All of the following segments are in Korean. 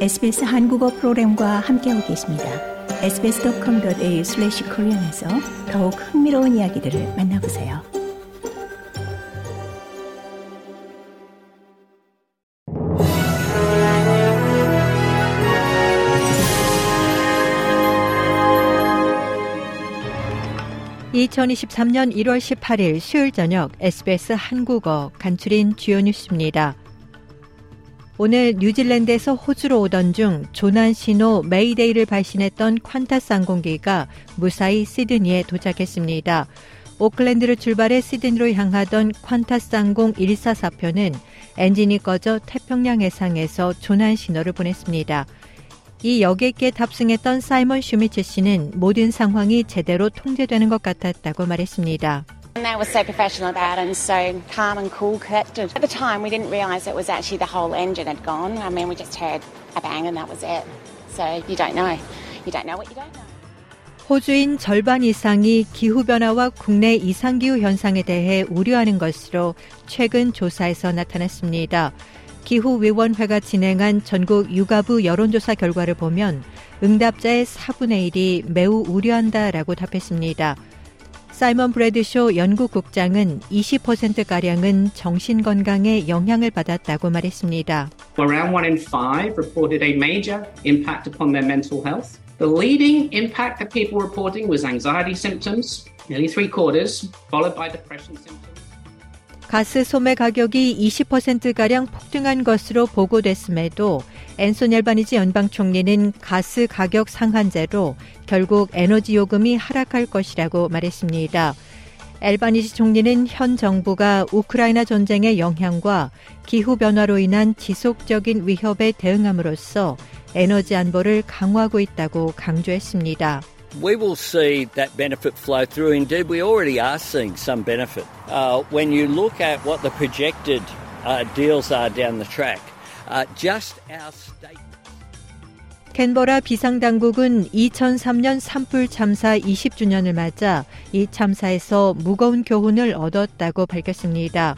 SBS 한국어 프로그램과 함께하고 계십니다. sbs.com.au/korean에서 더욱 흥미로운 이야기들을 만나보세요. (2023년 1월 18일) 수요일 저녁 SBS 한국어 간추린 주요 뉴스입니다. 오늘 뉴질랜드에서 호주로 오던 중 조난 신호 메이데이를 발신했던 콴타스 항공기가 무사히 시드니에 도착했습니다. 오클랜드를 출발해 시드니로 향하던 콴타스 항공 144편은 엔진이 꺼져 태평양 해상에서 조난 신호를 보냈습니다. 이 여객기에 탑승했던 사이먼 슈미츠 씨는 모든 상황이 제대로 통제되는 것 같았다고 말했습니다. They were so professional about it and so calm and cool, collected. At the time, we didn't realise it was actually the whole engine had gone. I mean, we just heard a bang and that was it. So you don't know. You don't know what you don't know. 호주인 절반 이상이 기후변화와 국내 이상기후 현상에 대해 우려하는 것으로 최근 조사에서 나타났습니다. 기후위원회가 진행한 전국 육아부 여론조사 결과를 보면 응답자의 4분의 1이 매우 우려한다라고 답했습니다. 사이먼 브래드쇼 연구국장은 20%가량은 정신건강에 영향을 받았다고 말했습니다. Around one in five reported a major impact upon their mental health. The leading impact that people reporting was anxiety symptoms, nearly three quarters, followed by depression symptoms. 가스 소매 가격이 20%가량 폭등한 것으로 보고됐음에도 앤소니 알바니지 연방 총리는 가스 가격 상한제로 결국 에너지 요금이 하락할 것이라고 말했습니다. 엘바니지 총리는 현 정부가 우크라이나 전쟁의 영향과 기후 변화로 인한 지속적인 위협에 대응함으로써 에너지 안보를 강화하고 있다고 강조했습니다. We will see that benefit flow through. Indeed, we already are seeing some benefit. Uh, when you look at what the projected uh, deals are down the track, uh. 캔버라 비상당국은 2003년 산불 참사 20주년을 맞아 이 참사에서 무거운 교훈을 얻었다고 밝혔습니다.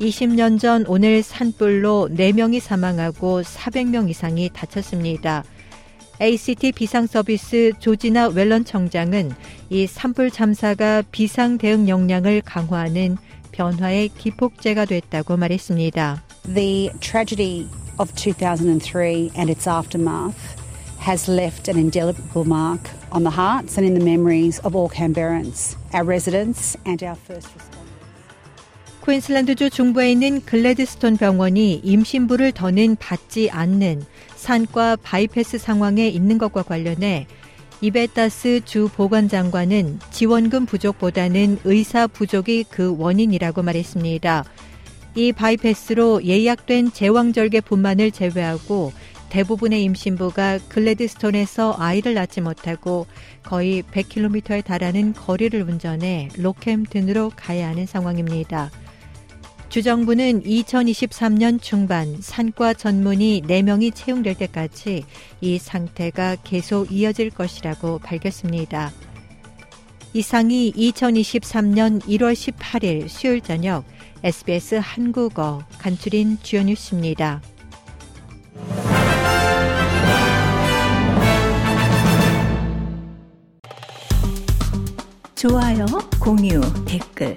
20년 전 오늘 산불로 4명이 사망하고 400명 이상이 다쳤습니다. ACT 비상서비스 조지나 웰런 청장은 이 산불 참사가 비상 대응 역량을 강화하는 변화의 기폭제가 됐다고 말했습니다. The tragedy of 2003 and its aftermath has left an indelible mark on the hearts and in the memories of all Canberrans, our residents and our first responders. 퀸슬랜드주 중부에 있는 글래드스톤 병원이 임신부를 더는 받지 않는 산과 바이패스 상황에 있는 것과 관련해 이베트 다스 주 보건장관은 지원금 부족보다는 의사 부족이 그 원인이라고 말했습니다. 이 바이패스로 예약된 제왕절개 분만을 제외하고 대부분의 임신부가 글래드스톤에서 아이를 낳지 못하고 거의 100km에 달하는 거리를 운전해 록햄튼으로 가야 하는 상황입니다. 주정부는 2023년 중반 산과 전문의 4명이 채용될 때까지 이 상태가 계속 이어질 것이라고 밝혔습니다. 이상이 2023년 1월 18일 수요일 저녁 SBS 한국어 간추린 주요 뉴스입니다. 좋아요, 공유, 댓글